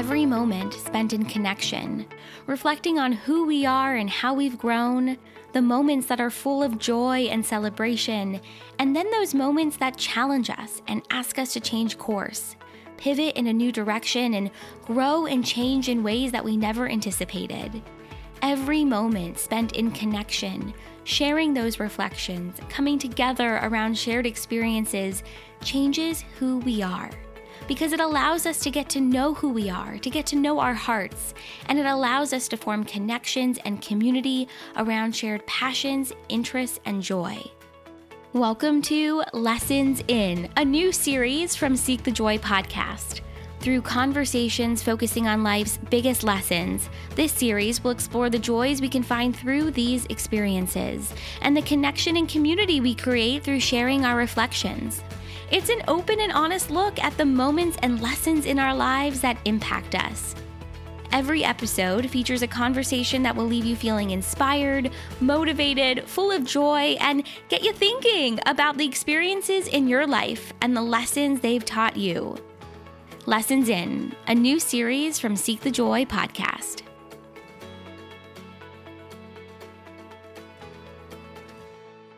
every moment spent in connection, reflecting on who we are and how we've grown, the moments that are full of joy and celebration, and then those moments that challenge us and ask us to change course, pivot in a new direction, and grow and change in ways that we never anticipated. Every moment spent in connection, sharing those reflections, coming together around shared experiences, changes who we are because it allows us to get to know who we are, to get to know our hearts, and it allows us to form connections and community around shared passions, interests, and joy. Welcome to Lessons in, a new series from Seek the Joy podcast. Through conversations focusing on life's biggest lessons, this series will explore the joys we can find through these experiences and the connection and community we create through sharing our reflections. It's an open and honest look at the moments and lessons in our lives that impact us. Every episode features a conversation that will leave you feeling inspired, motivated, full of joy, and get you thinking about the experiences in your life and the lessons they've taught you. Lessons in, a new series from Seek the Joy podcast.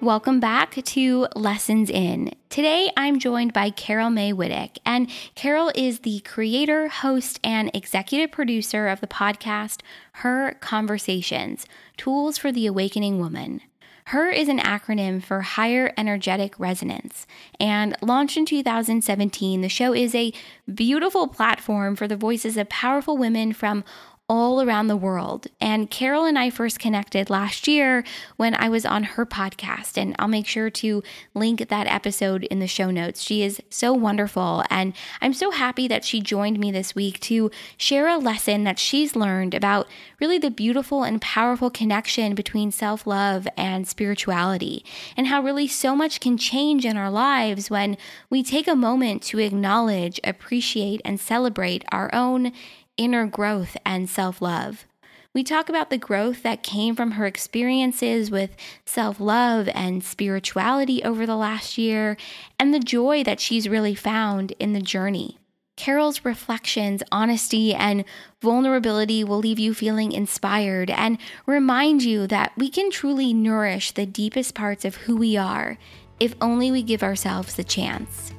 Welcome back to Lessons In. Today I'm joined by Carol Mae Whittick, and Carol is the creator, host, and executive producer of the podcast Her Conversations Tools for the Awakening Woman. HER is an acronym for Higher Energetic Resonance. And launched in 2017, the show is a beautiful platform for the voices of powerful women from all around the world. And Carol and I first connected last year when I was on her podcast. And I'll make sure to link that episode in the show notes. She is so wonderful. And I'm so happy that she joined me this week to share a lesson that she's learned about really the beautiful and powerful connection between self love and spirituality, and how really so much can change in our lives when we take a moment to acknowledge, appreciate, and celebrate our own inner growth and self love. We talk about the growth that came from her experiences with self love and spirituality over the last year, and the joy that she's really found in the journey. Carol's reflections, honesty, and vulnerability will leave you feeling inspired and remind you that we can truly nourish the deepest parts of who we are if only we give ourselves the chance.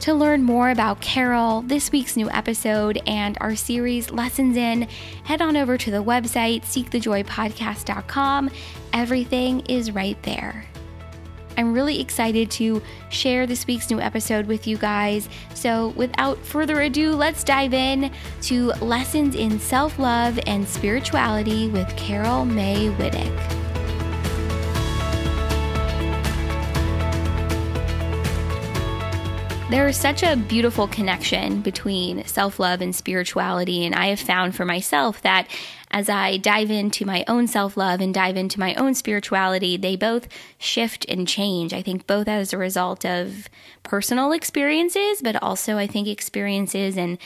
To learn more about Carol, this week's new episode, and our series Lessons In, head on over to the website seekthejoypodcast.com. Everything is right there. I'm really excited to share this week's new episode with you guys. So, without further ado, let's dive in to Lessons in Self Love and Spirituality with Carol Mae Whittick. There is such a beautiful connection between self love and spirituality. And I have found for myself that as I dive into my own self love and dive into my own spirituality, they both shift and change. I think both as a result of personal experiences, but also I think experiences and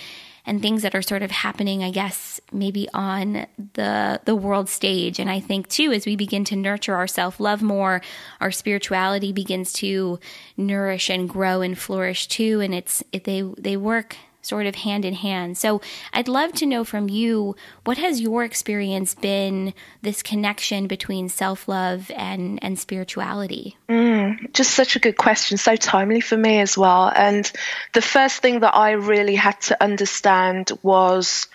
and things that are sort of happening, I guess, maybe on the the world stage. And I think too, as we begin to nurture our self love more, our spirituality begins to nourish and grow and flourish too. And it's it, they they work sort of hand in hand. So I'd love to know from you what has your experience been this connection between self-love and and spirituality? Mm, just such a good question, so timely for me as well. And the first thing that I really had to understand was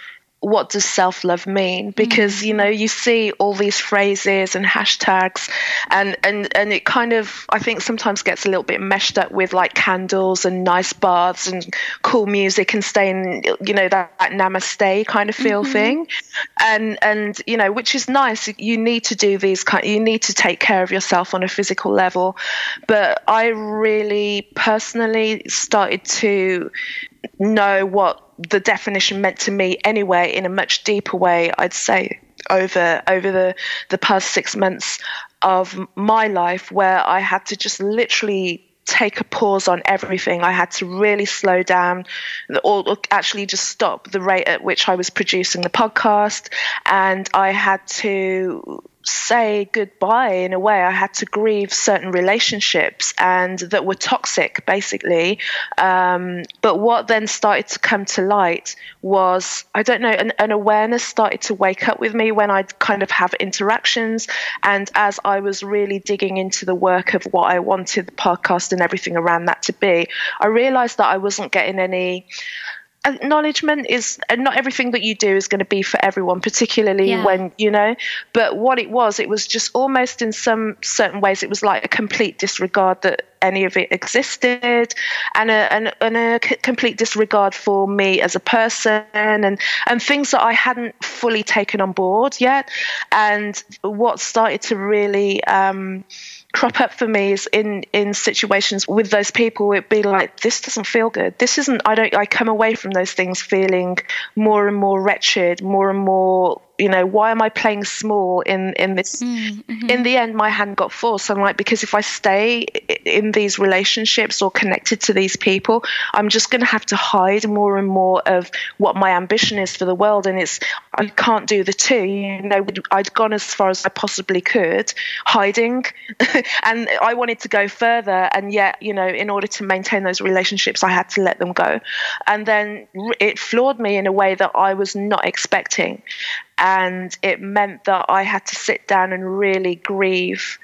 what does self love mean? Because mm-hmm. you know you see all these phrases and hashtags, and and and it kind of I think sometimes gets a little bit meshed up with like candles and nice baths and cool music and staying you know that, that namaste kind of feel mm-hmm. thing, and and you know which is nice. You need to do these kind. You need to take care of yourself on a physical level, but I really personally started to know what the definition meant to me anyway in a much deeper way i'd say over over the the past 6 months of my life where i had to just literally take a pause on everything. I had to really slow down or, actually just stop the rate at which i was producing the podcast. And i had to say goodbye in a way. I had to grieve certain relationships and that were toxic, basically. Um, but what then started to come to light was, I don't know, an, an, awareness started to wake up with me when I'd kind of have interactions. And as I was really digging into the work of what I wanted the podcast and everything around that to be, I realized that I wasn't getting any acknowledgement is not everything that you do is going to be for everyone particularly yeah. when you know but what it was it was just almost in some certain ways it was like a complete disregard that any of it existed and a, and, and a complete disregard for me as a person and and things that I hadn't fully taken on board yet and what started to really um, crop up for me is in in situations with those people it'd be like this doesn't feel good. This isn't i don't i come away from those things feeling more and more wretched more and more you know why am i playing small in in this mm-hmm. in the end my hand got forced. I'm like because if i stay in these relationships or connected to these people i'm just going to have to hide more and more of what my ambition is for the world. And it's i can't do the two you know i'd gone as far as i possibly could hiding. And i wanted to go further and yet you know in order to maintain those relationships i had to let them go. And then it floored me in a way that i was not expecting and it meant that I had to sit down and really grieve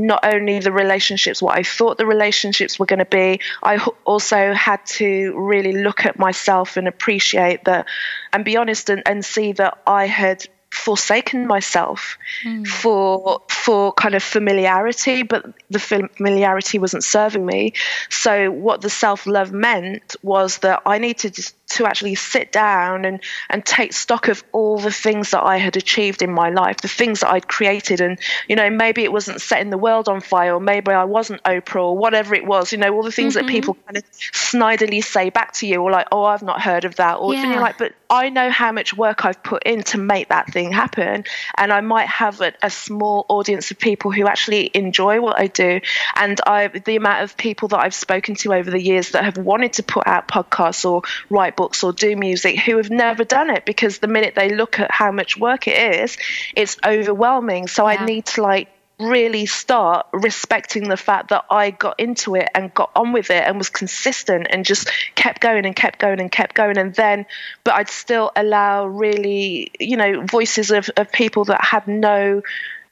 not only the relationships, what I thought the relationships were going to be, I also had to really look at myself and appreciate that and be honest and, and see that I had forsaken myself mm. for for kind of familiarity but the familiarity wasn't serving me so what the self-love meant was that i needed to, to actually sit down and and take stock of all the things that i had achieved in my life the things that i'd created and you know maybe it wasn't setting the world on fire or maybe i wasn't oprah or whatever it was you know all the things mm-hmm. that people kind of snidely say back to you or like oh i've not heard of that or yeah. you're like but i know how much work i've put in to make that thing happen and i might have a, a small audience of people who actually enjoy what i do and i the amount of people that i've spoken to over the years that have wanted to put out podcasts or write books or do music who have never done it because the minute they look at how much work it is it's overwhelming so yeah. i need to like really start respecting the fact that I got into it and got on with it and was consistent and just kept going and kept going and kept going. And then, but I'd still allow really, you know, voices of, of people that had no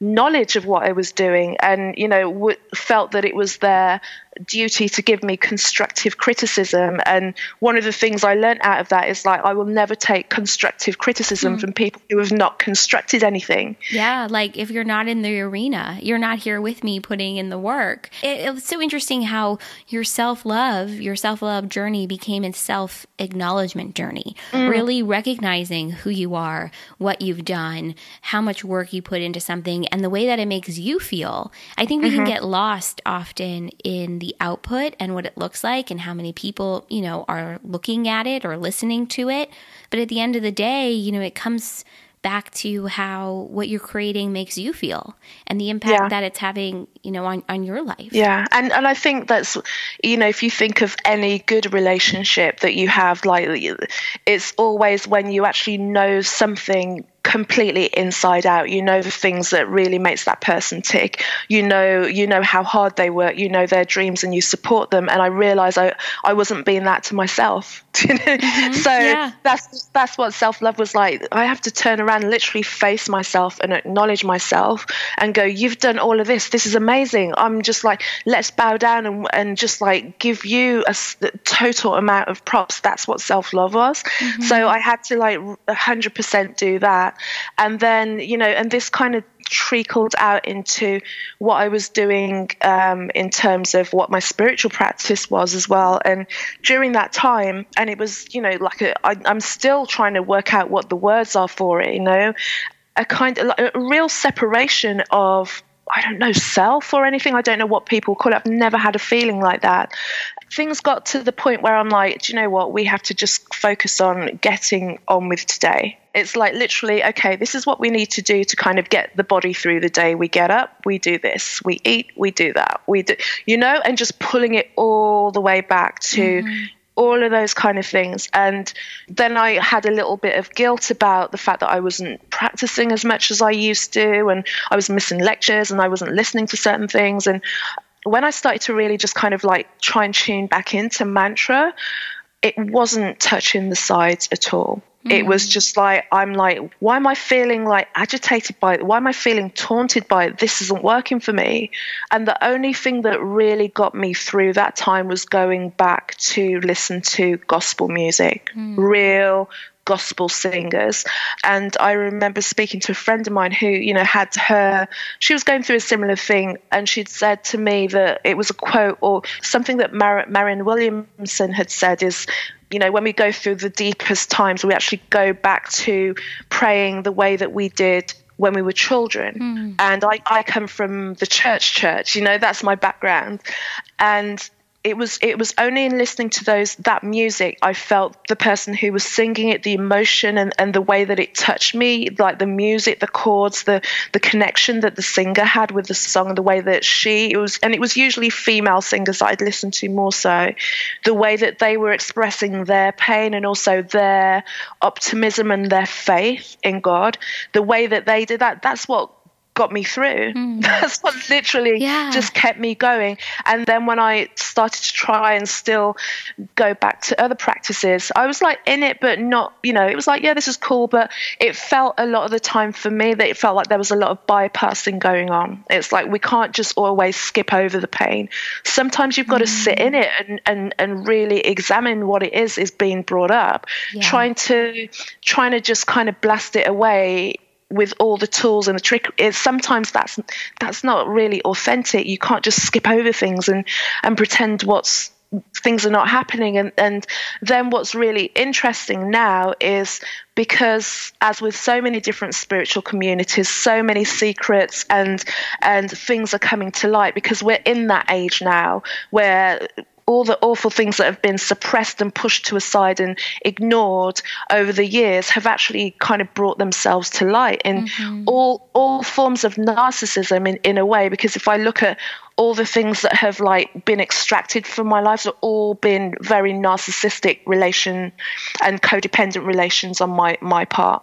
knowledge of what I was doing and, you know, w- felt that it was their duty to give me constructive criticism. And one of the things I learned out of that is like, I will never take constructive criticism mm. from people who have not constructed anything. Yeah. Like if you're not in the arena, you're not here with me putting in the work. It, it was so interesting how your self love, your self love journey became a self acknowledgement journey, mm. really recognizing who you are, what you've done, how much work you put into something, and the way that it makes you feel. I think we mm-hmm. can get lost often in the the output and what it looks like and how many people, you know, are looking at it or listening to it. But at the end of the day, you know, it comes back to how what you're creating makes you feel and the impact yeah. that it's having you know on, on your life yeah and and i think that's you know if you think of any good relationship that you have like it's always when you actually know something completely inside out. You know the things that really makes that person tick. You know you know how hard they work. You know their dreams and you support them. And i realized i i wasn't being that to myself. Mm-hmm. so yeah. that's that's what self-love was like. I have to turn around and literally face myself and acknowledge myself and go you've done all of this. This is amazing. I'm just like let's bow down and, and just like give you a, total amount of props. That's what self-love was. Mm-hmm. so i had to like 100% do that and then, you know, and this kind of trickled out into what I was doing um, in terms of what my spiritual practice was as well. And during that time, and it was, you know, like a, I, I'm still trying to work out what the words are for it, you know, a kind of a real separation of I don't know, self or anything. I don't know what people call it. I've never had a feeling like that. Things got to the point where I'm like, do you know what? We have to just focus on getting on with today. It's like literally, okay, this is what we need to do to kind of get the body through the day. We get up, we do this, we eat, we do that, we do, you know, and just pulling it all the way back to. Mm-hmm all of those kind of things. And then I had a little bit of guilt about the fact that I wasn't practicing as much as I used to, and I was missing lectures and I wasn't listening to certain things. And when I started to really just kind of like try and tune back into mantra, it wasn't touching the sides at all. Mm. It was just like, I'm like, why am I feeling like agitated by it? Why am I feeling taunted by it? This isn't working for me. And the only thing that really got me through that time was going back to listen to gospel music, mm. real gospel singers. And I remember speaking to a friend of mine who, you know, had her, she was going through a similar thing. And she'd said to me that it was a quote or something that Mar- Marianne Williamson had said is, you know, when we go through the deepest times, we actually go back to praying the way that we did when we were children. Mm. And I, I come from the church church, you know, that's my background. And it was it was only in listening to those that music I felt the person who was singing it, the emotion and, and the way that it touched me, like the music, the chords, the the connection that the singer had with the song, the way that she it was and it was usually female singers that I'd listen to more so, the way that they were expressing their pain and also their optimism and their faith in God, the way that they did that, that's what got me through. Mm. That's what literally yeah. just kept me going. And then when I started to try and still go back to other practices, I was like in it, but not, you know, it was like, yeah, this is cool. But it felt a lot of the time for me that it felt like there was a lot of bypassing going on. It's like we can't just always skip over the pain. Sometimes you've got mm. to sit in it and, and, and really examine what it is is being brought up. Yeah. Trying to trying to just kind of blast it away with all the tools and the trick is sometimes that's that's not really authentic. You can't just skip over things and and pretend what's things are not happening. And and then what's really interesting now is because as with so many different spiritual communities so many secrets and and things are coming to light because we're in that age now where all the awful things that have been suppressed and pushed to a side and ignored over the years have actually kind of brought themselves to light in mm-hmm. all all forms of narcissism in, in a way because if I look at all the things that have like been extracted from my life have all been very narcissistic relation and codependent relations on my my part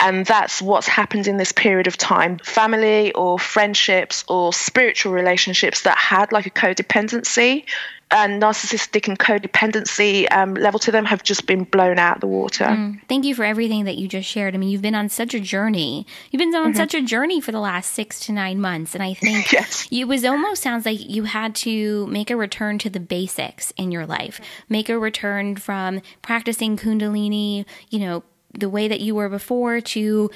and that's what's happened in this period of time. Family or friendships or spiritual relationships that had like a codependency and narcissistic and codependency um, level to them have just been blown out the water. Mm. Thank you for everything that you just shared. I mean, you've been on such a journey. You've been on mm-hmm. such a journey for the last six to nine months, and I think yes. it was almost sounds like you had to make a return to the basics in your life, make a return from practicing Kundalini, you know the way that you were before to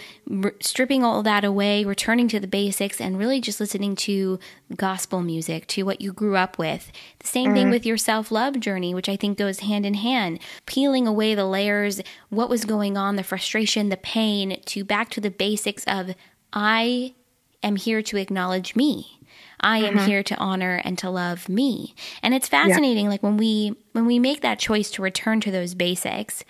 r- stripping all that away, returning to the basics, and really just listening to gospel music, to what you grew up with. The same mm-hmm. thing with your self love journey, which I think goes hand in hand, peeling away the layers, what was going on, the frustration, the pain, to back to the basics of I am here to acknowledge me. I am mm-hmm. here to honor and to love me. And it's fascinating yeah. like when we when we make that choice to return to those basics,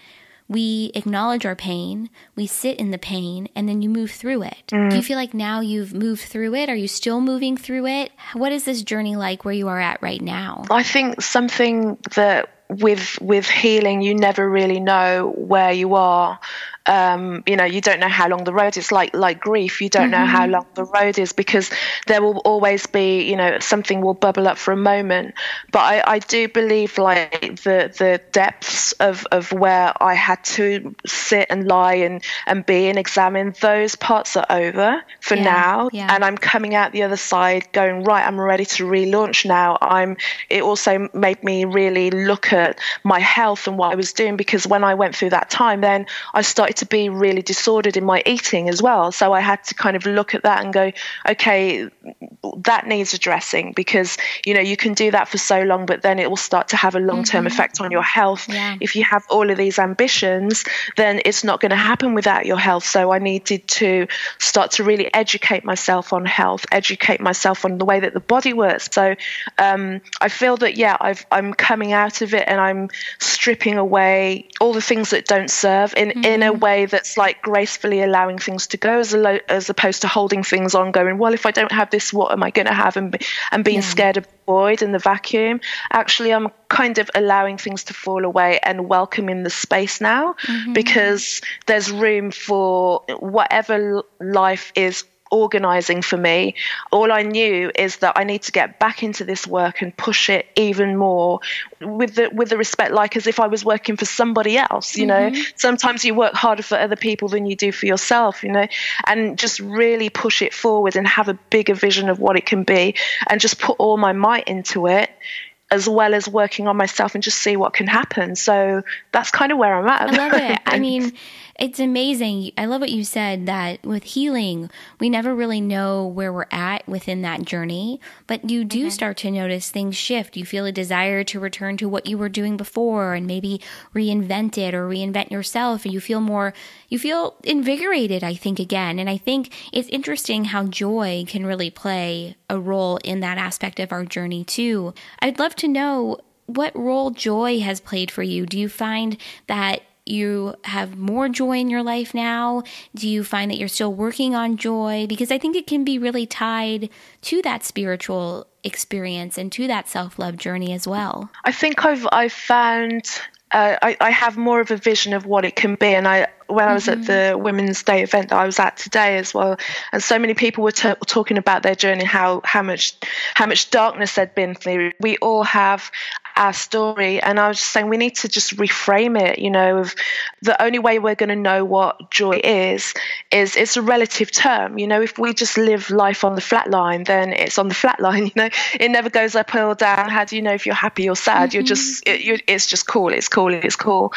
we acknowledge our pain, we sit in the pain, and then you move through it. Mm. Do you feel like now you've moved through it? Are you still moving through it? What is this journey like where you are at right now? I think something that with with healing you never really know where you are um, you know you don't know how long the road is like like grief you don't mm-hmm. know how mm-hmm. long the road is because there will always be you know something will bubble up for a moment but I, I do believe like the the depths of, of where I had to sit and lie and and be and examine those parts are over for yeah, now yeah. and I'm coming out the other side going right I'm ready to relaunch now I'm it also made me really look at my health and what I was doing because when I went through that time then I started to be really disordered in my eating as well. So I had to kind of look at that and go, okay, that needs addressing because, you know, you can do that for so long, but then it will start to have a long term mm-hmm. effect on your health. Yeah. If you have all of these ambitions, then it's not going to happen without your health. So I needed to start to really educate myself on health, educate myself on the way that the body works. So um, I feel that, yeah, I've, I'm coming out of it and I'm stripping away all the things that don't serve in, mm-hmm. in a way way that's like gracefully allowing things to go as, lo- as opposed to holding things on going well if i don't have this what am i going to have and, and being yeah. scared of the void and the vacuum actually i'm kind of allowing things to fall away and welcoming the space now mm-hmm. because there's room for whatever life is organizing for me. All I knew is that I need to get back into this work and push it even more with the with the respect like as if I was working for somebody else, you mm-hmm. know. Sometimes you work harder for other people than you do for yourself, you know, and just really push it forward and have a bigger vision of what it can be and just put all my might into it as well as working on myself and just see what can happen. So that's kind of where I'm at. I love it. I mean, it's amazing. I love what you said that with healing, we never really know where we're at within that journey, but you do mm-hmm. start to notice things shift. You feel a desire to return to what you were doing before and maybe reinvent it or reinvent yourself. And you feel more, you feel invigorated, I think, again. And I think it's interesting how joy can really play a role in that aspect of our journey, too. I'd love to know what role joy has played for you. Do you find that you have more joy in your life now? Do you find that you're still working on joy? Because I think it can be really tied to that spiritual experience and to that self love journey as well. I think I've I've found uh, I, I have more of a vision of what it can be, and I when I was mm-hmm. at the Women's Day event that I was at today as well, and so many people were t- talking about their journey, how how much how much darkness had been through. We all have our story, and I was just saying we need to just reframe it. You know, of the only way we're going to know what joy is is it's a relative term. You know, if we just live life on the flat line, then it's on the flat line. You know, it never goes up or down. How do you know if you're happy or sad? Mm-hmm. You're just it, you're, it's just cool. It's cool. It's cool.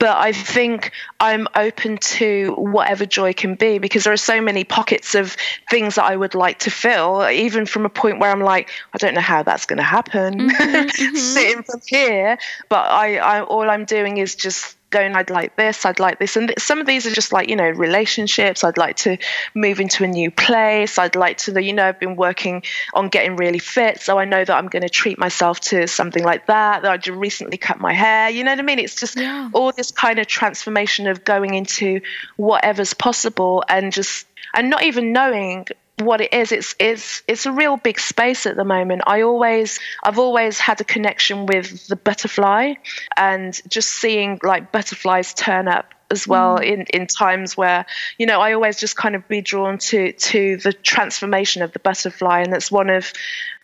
But I think I'm open open to whatever joy can be because there are so many pockets of things that I would like to fill, even from a point where I'm like, I don't know how that's going to happen, mm-hmm, mm-hmm. sitting from here. But I, I, all I'm doing is just going i'd like this i'd like this and some of these are just like you know relationships i'd like to move into a new place i'd like to you know i've been working on getting really fit so i know that i'm going to treat myself to something like that that i just recently cut my hair you know what i mean it's just yeah. all this kind of transformation of going into whatever's possible and just and not even knowing what it is. It's it's it's a real big space at the moment. I always i've always had a connection with the butterfly and just seeing like butterflies turn up as well mm. in in times where you know I always just kind of be drawn to to the transformation of the butterfly and it's one of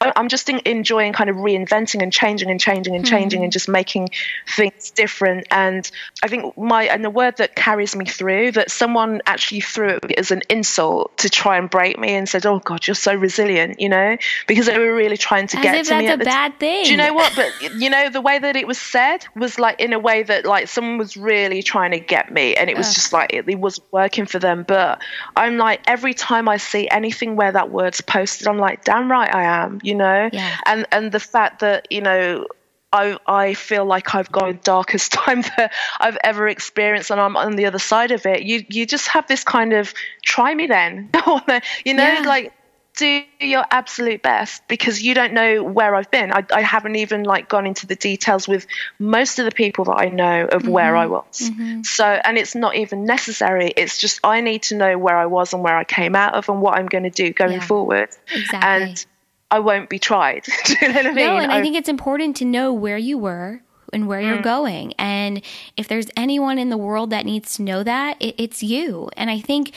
I'm just enjoying kind of reinventing and changing and changing and changing mm. and just making things different and I think my and the word that carries me through that someone actually threw it as an insult to try and break me and said oh god you're so resilient you know because they were really trying to as get if to that's me a bad thing do you know what but you know the way that it was said was like in a way that like someone was really trying to get me and it was just like it, it was working for them but i'm like every time i see anything where that word's posted i'm like damn right i am you know yeah. and and the fact that you know I, I feel like I've got the darkest time that I've ever experienced, and I'm on the other side of it. You you just have this kind of try me then, you know, yeah. like do your absolute best because you don't know where I've been. I, I, haven't even like gone into the details with most of the people that I know of mm-hmm. where I was. Mm-hmm. So, and it's not even necessary. It's just I need to know where I was and where I came out of and what I'm going to do going yeah, forward. Exactly. And I won't be tried. do you know what I mean? No, and I, I think it's important to know where you were and where you're mm. going. And if there's anyone in the world that needs to know that, it, it's you. And I think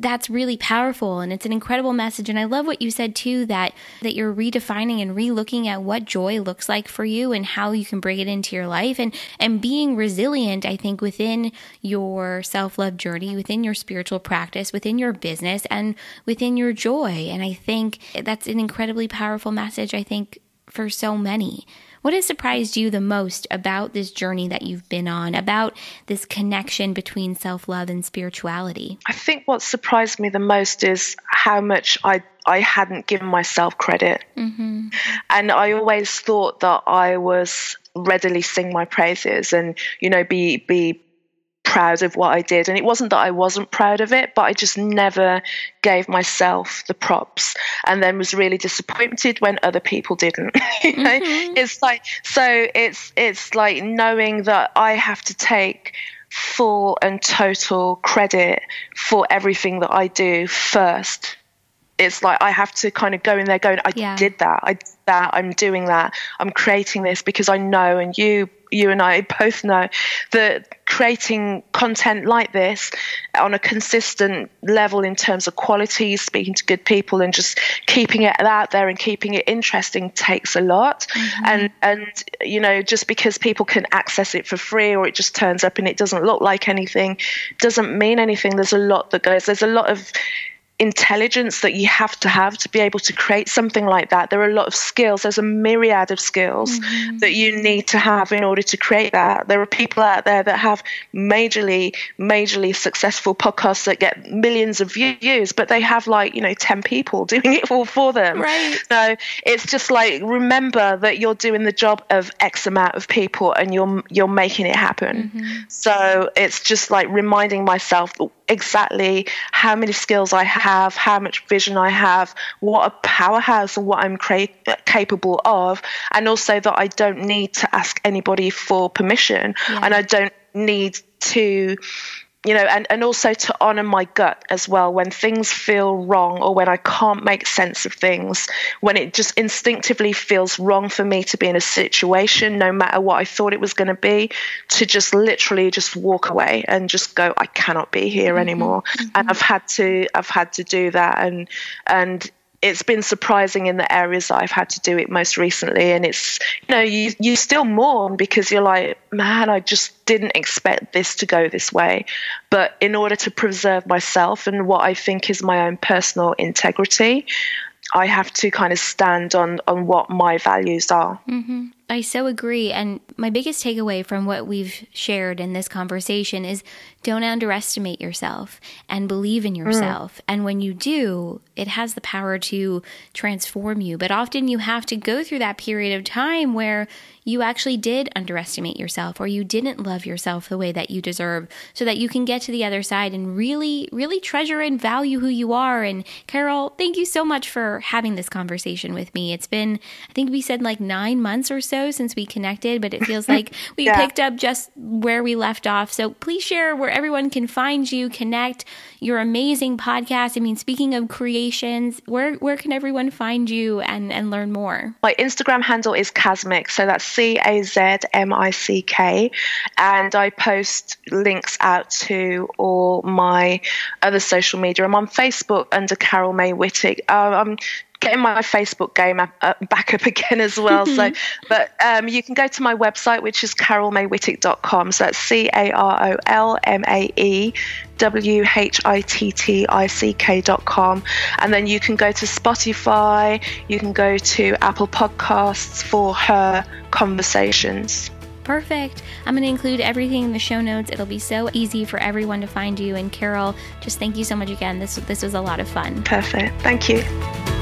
that's really powerful and it's an incredible message. And i love what you said too that that you're redefining and relooking at what joy looks like for you and how you can bring it into your life. And and being resilient i think within your self-love journey within your spiritual practice within your business and within your joy. And i think that's an incredibly powerful message i think for so many what has surprised you the most about this journey that you've been on, about this connection between self love and spirituality? I think what surprised me the most is how much I I hadn't given myself credit. Mm-hmm. And I always thought that I was readily sing my praises and you know be be proud of what I did. And it wasn't that I wasn't proud of it, but I just never gave myself the props and then was really disappointed when other people didn't. you know? Mm-hmm. It's like so it's it's like knowing that I have to take full and total credit for everything that I do first. It's like I have to kind of go in there going, I yeah. did that, I did that, I'm doing that, I'm creating this because I know, and you you and I both know that creating content like this on a consistent level in terms of quality, speaking to good people, and just keeping it out there and keeping it interesting takes a lot. Mm-hmm. And and you know, just because people can access it for free or it just turns up and it doesn't look like anything, doesn't mean anything. There's a lot that goes. There's a lot of intelligence that you have to have to be able to create something like that. There are a lot of skills, there's a myriad of skills mm-hmm. that you need to have in order to create that. There are people out there that have majorly, majorly successful podcasts that get millions of views, but they have like, you know, 10 people doing it all for them. Right. So it's just like remember that you're doing the job of X amount of people and you're you're making it happen. Mm-hmm. So it's just like reminding myself exactly how many skills I have, how much vision I have, what a powerhouse and what I'm cra- capable of, and also that I don't need to ask anybody for permission yeah. and I don't need to you know, and, and also to honor my gut as well when things feel wrong or when I can't make sense of things, when it just instinctively feels wrong for me to be in a situation, no matter what I thought it was going to be, to just literally just walk away and just go, I cannot be here mm-hmm. anymore. Mm-hmm. And I've had to, I've had to do that. And, and it's been surprising in the areas that I've had to do it most recently. And it's, you know, you, you still mourn because you're like, man, I just didn't expect this to go this way. But in order to preserve myself and what I think is my own personal integrity, I have to kind of stand on, on what my values are. Mm-hmm. I so agree. And my biggest takeaway from what we've shared in this conversation is don't underestimate yourself and believe in yourself. Mm. And when you do, it has the power to transform you. But often you have to go through that period of time where you actually did underestimate yourself or you didn't love yourself the way that you deserve so that you can get to the other side and really, really treasure and value who you are. And Carol, thank you so much for having this conversation with me. It's been, I think we said like nine months or so since we connected, but it feels like we yeah. picked up just where we left off. So please share where everyone can find you, connect your amazing podcast. I mean, speaking of creations, where, where can everyone find you and, and learn more? My Instagram handle is Cazmick. So that's C A Z M I C K. And I post links out to all my other social media. I'm on Facebook under Carol Mae Whittick. Uh, I'm getting my Facebook game up, uh, back up again as well. so, but um, you can go to my website, which is carolmaewhittick.com. So that's C A R O L M A E W H I T T I C K.com. And then you can go to Spotify, you can go to Apple Podcasts for her conversations. Perfect. I'm going to include everything in the show notes. It'll be so easy for everyone to find you. And Carol, just thank you so much again. This this was a lot of fun. Perfect. Thank you.